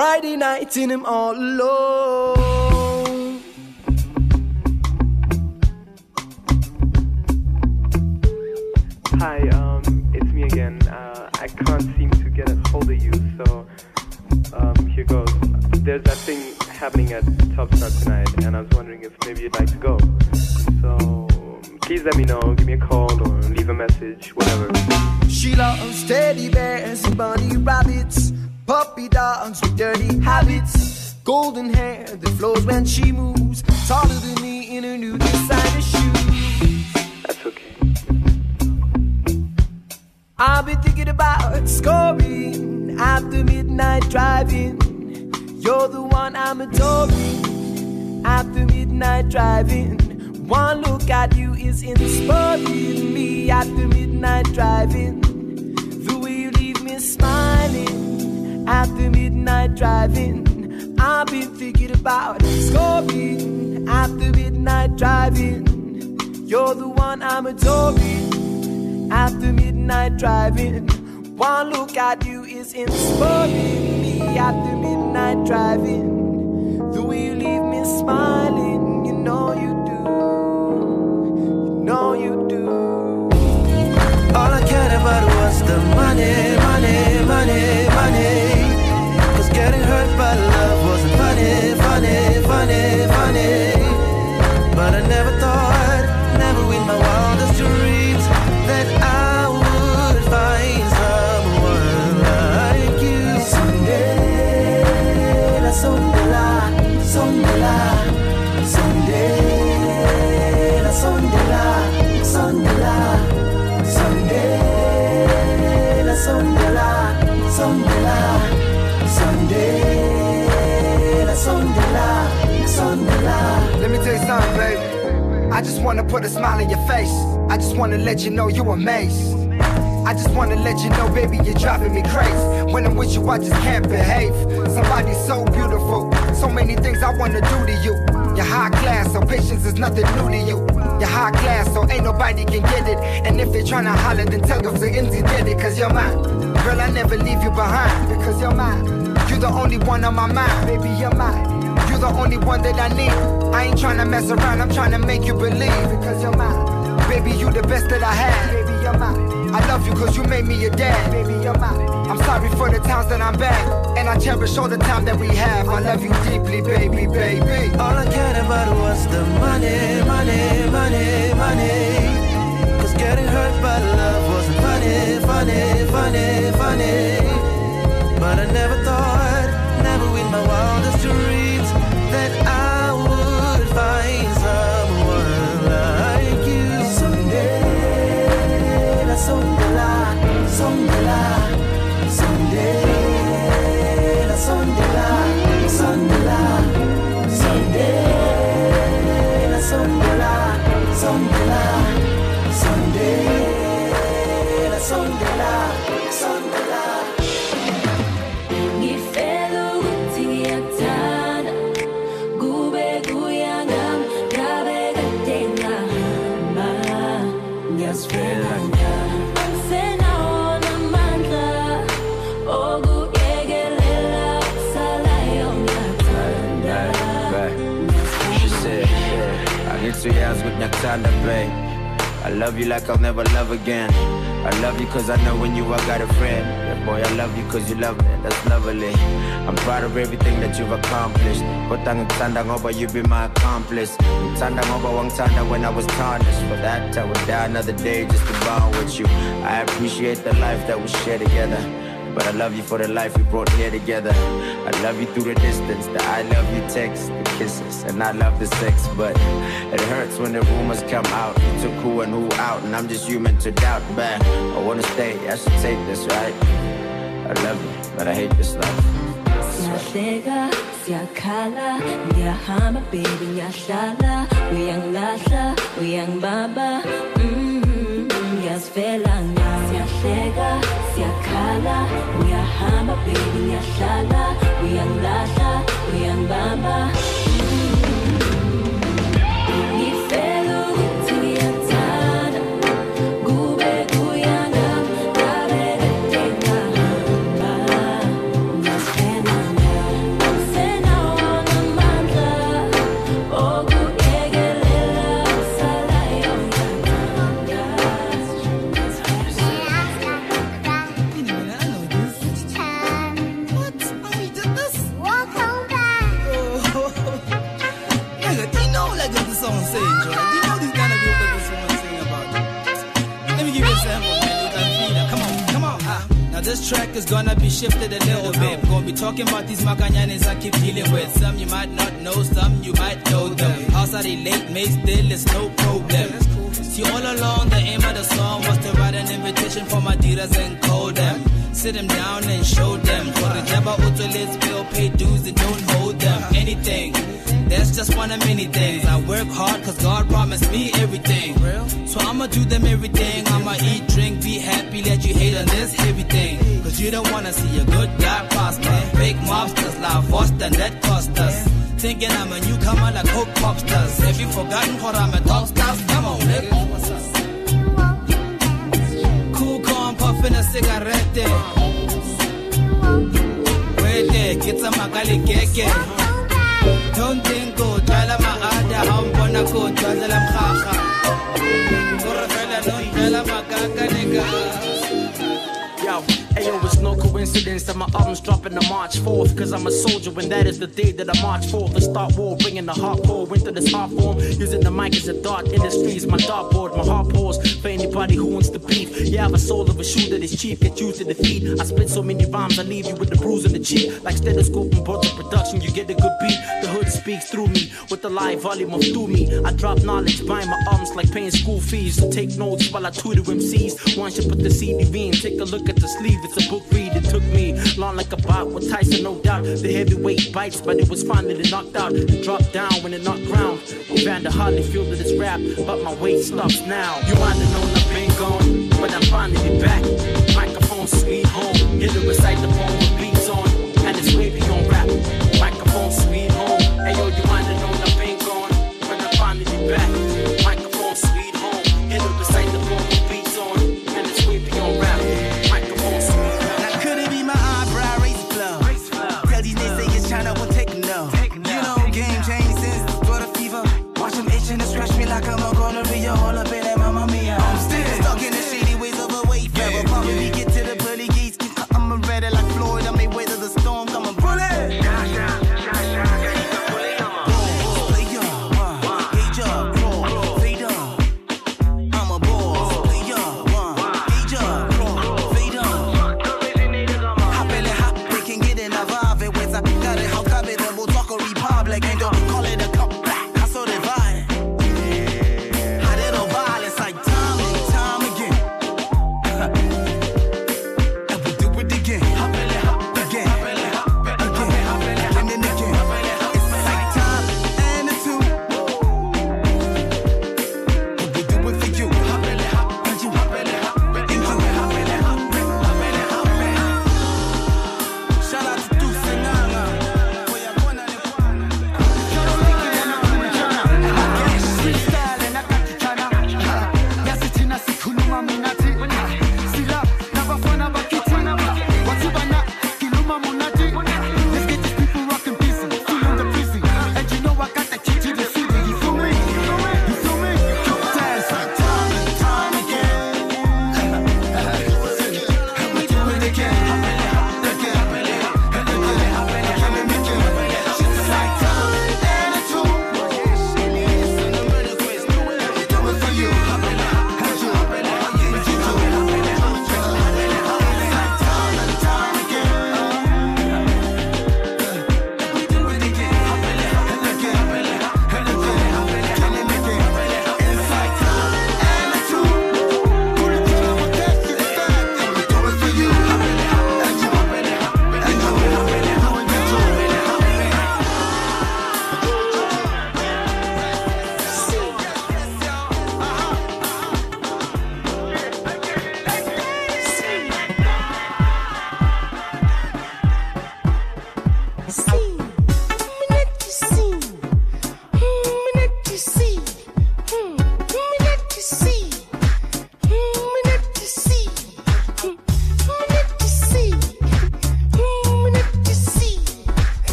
Friday night in him all alone. Hi, um, it's me again. Uh, I can't seem to get a hold of you, so um, here goes. There's that thing happening at Top Star tonight, and I was wondering if maybe you'd like to go. So please let me know. Give me a call or leave a message, whatever. She loves teddy bears and bunny rabbits, puppy dogs with dirty habits, golden hair that flows when she moves, taller than me in her new designer shoes. That's okay. I've been thinking about scoring after midnight driving. You're the one I'm adoring after midnight driving. One look at you is inspiring me after midnight driving. The way you leave me smiling after midnight driving. I've been thinking about scoring after midnight driving. You're the one I'm adoring after midnight driving. One look at you is inspiring me after midnight driving. Something, baby. I just wanna put a smile on your face. I just wanna let you know you amazed. I just wanna let you know, baby, you're driving me crazy. When I'm with you, I just can't behave. Somebody so beautiful, so many things I wanna do to you. You're high class, so patience is nothing new to you. You're high class, so ain't nobody can get it. And if they tryna holler, then tell them to empty did it, cause you're mine. Girl, I never leave you behind, because you're mine. You're the only one on my mind, baby, you're mine. You're the only one that I need. I ain't tryna mess around, I'm tryna make you believe, because you're mine. Baby, you the best that I had, baby, you're mine. I love you cause you made me your dad, baby, you're mine. I'm sorry for the times that I'm bad, and I cherish all the time that we have. I love you deeply, baby, baby. All I cared about was the money, money, money, money. Cause getting hurt by love wasn't funny, funny, funny, funny. But I never thought, never in my wildest dreams, that I I need to babe. I love you like I'll never love again. I love you cause I know when you I got a friend. Yeah, boy, I love you cause you love me. That's lovely. I'm proud of everything that you've accomplished. But I'm ngithanda ngoba you be my accomplice. Ngithanda ngoba wangithanda when I was tarnished. For that, I would die another day just to bond with you. I appreciate the life that we share together. But I love you for the life we brought here together. I love you through the distance, the I love you text, the kisses, and I love the sex. But it hurts when the rumors come out. You took who and who out, and I'm just human to doubt. But I wanna stay, I should take this, right? I love you, but I hate this life. baby ngiyazifela nya siyahleka siyakhala. Ngiyahamba baby ngiyahlala uyangilahla uyangibaba talking about these makanyanes I keep dealing with. Some you might not know, some you might know them. Are they late, mate, still it's no problem. See, all along, the aim of the song was to write an invitation for my dealers and call them. Sit them down and show them. For the Jabba Auto, let's bill, pay dues and don't hold them anything. That's just one of many things. I work hard cause God promised me everything. So I'ma do them everything. I'ma eat, drink, be happy, let you hate on this heavy Cause you don't wanna see a good guy prosper. Fake mobsters, live Foster, that cost us. Thinking I'm a newcomer like Coke Popsters. Have you forgotten what I'm a dog stars? Come on, nigga. Cool corn puffing a cigarette. Wait, there, get some magali keke. Don't think go dlala maada hambona ko dlala mkhaga. Gore fela no dlala makaka nigga. Coincidence that my album's dropping on March 4th. Cause I'm a soldier, and that is the day that I march forth. To start war, bringing the hardcore into this hard form. Using the mic as a dart in the streets, my dartboard, my heart pours for anybody who wants to beef. Yeah, I have a soul of a shoe that is cheap, get used to defeat. I spit so many rhymes, I leave you with the bruise on the cheek. Like stethoscope and of production, you get a good beat. The hood speaks through me with the live volume of through me. I drop knowledge, buying my arms like paying school fees. So take notes while I tutor MCs. One should put the CD in, take a look at the sleeve. It's a book read. Took me long like a bot with Tyson, no doubt. The heavyweight bites, but it was finally knocked out. Dropped down when it knocked ground. Evander hardly that it's rap, but my weight stops now. You might have known I've been gone, but I'm finally back. Microphone sweet home, here to recite the poem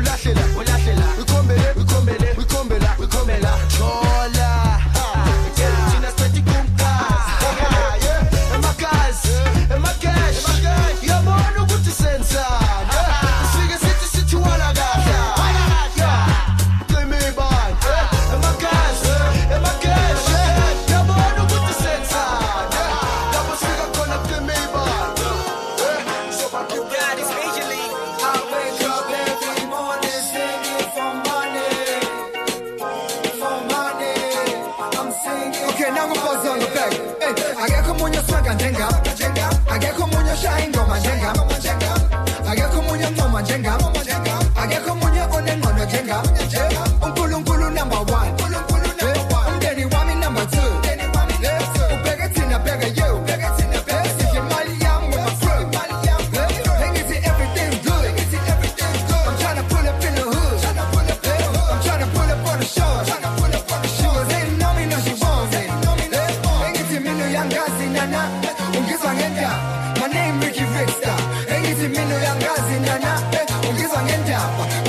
lâchez-les. Hey, haga como yo soy, tenga.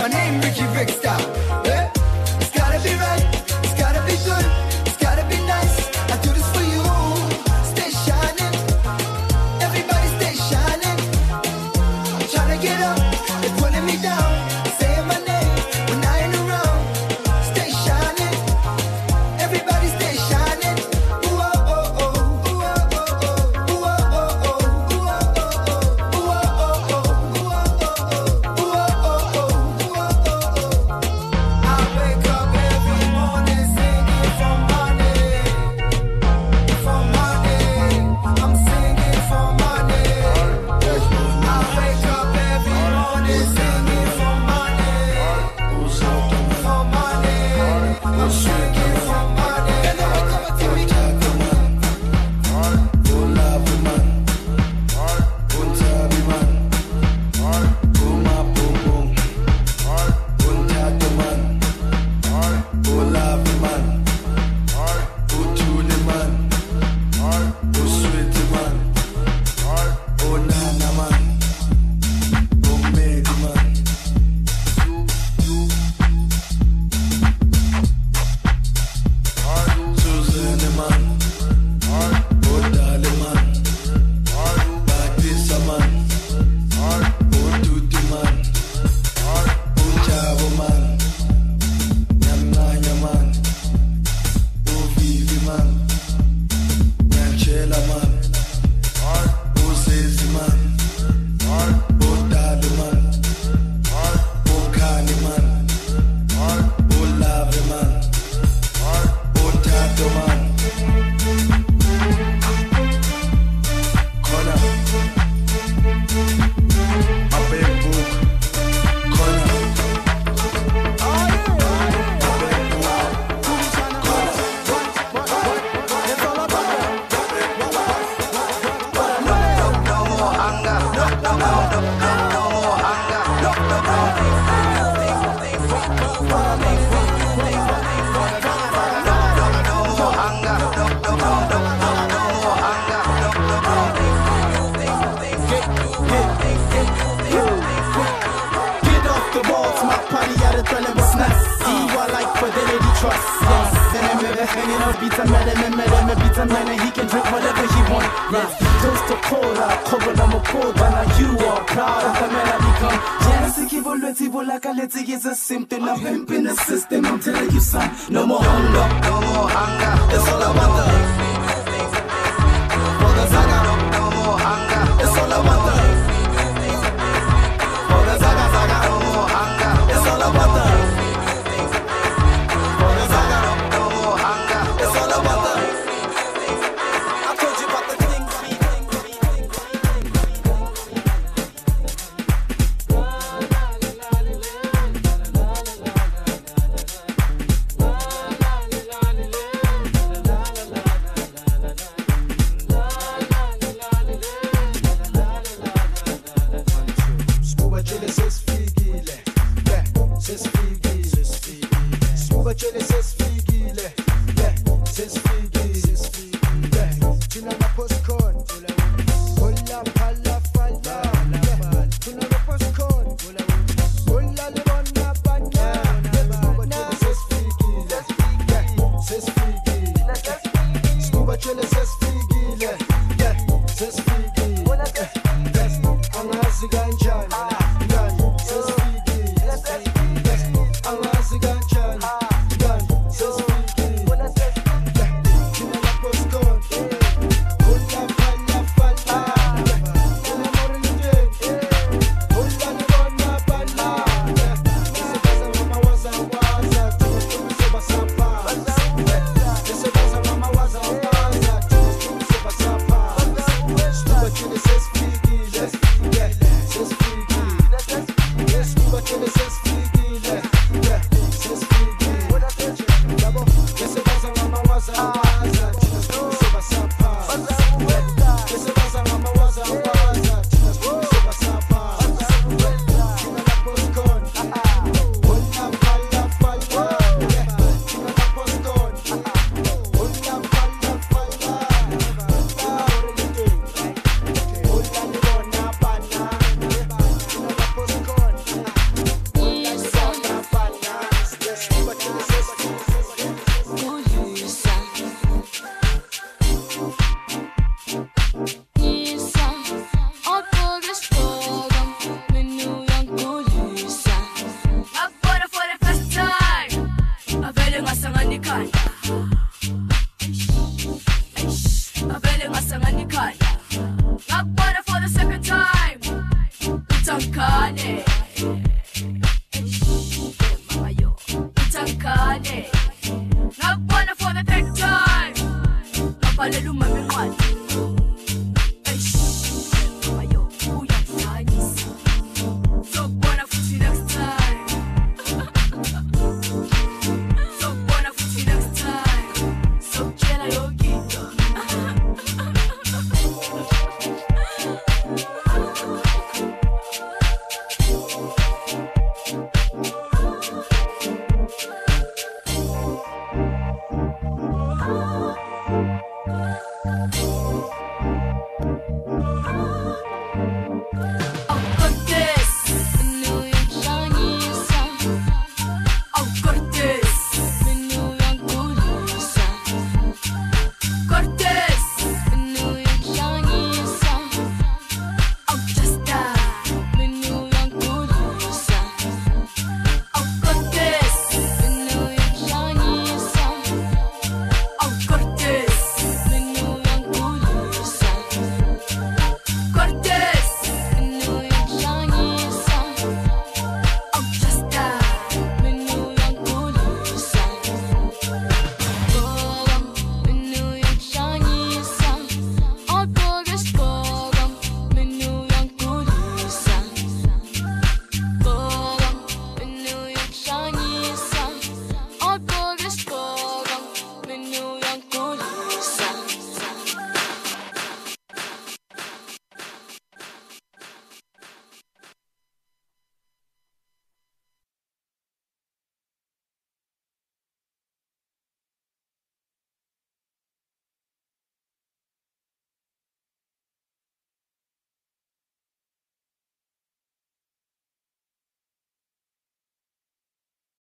My name Riky Rickstar. the thrill of business. DUI like fidelity trust. Yes, and I'm ever hanging out. Beat a man, and man, and beat a man, and he can drink whatever he wants. Yes, toast to cola, cover them a cold, and now you are proud of the man I become. Jealousy, give a little, give a like a little, is a symptom. I'm pimping the system, I'm telling you, son. No more hunger, no more hunger. It's all about the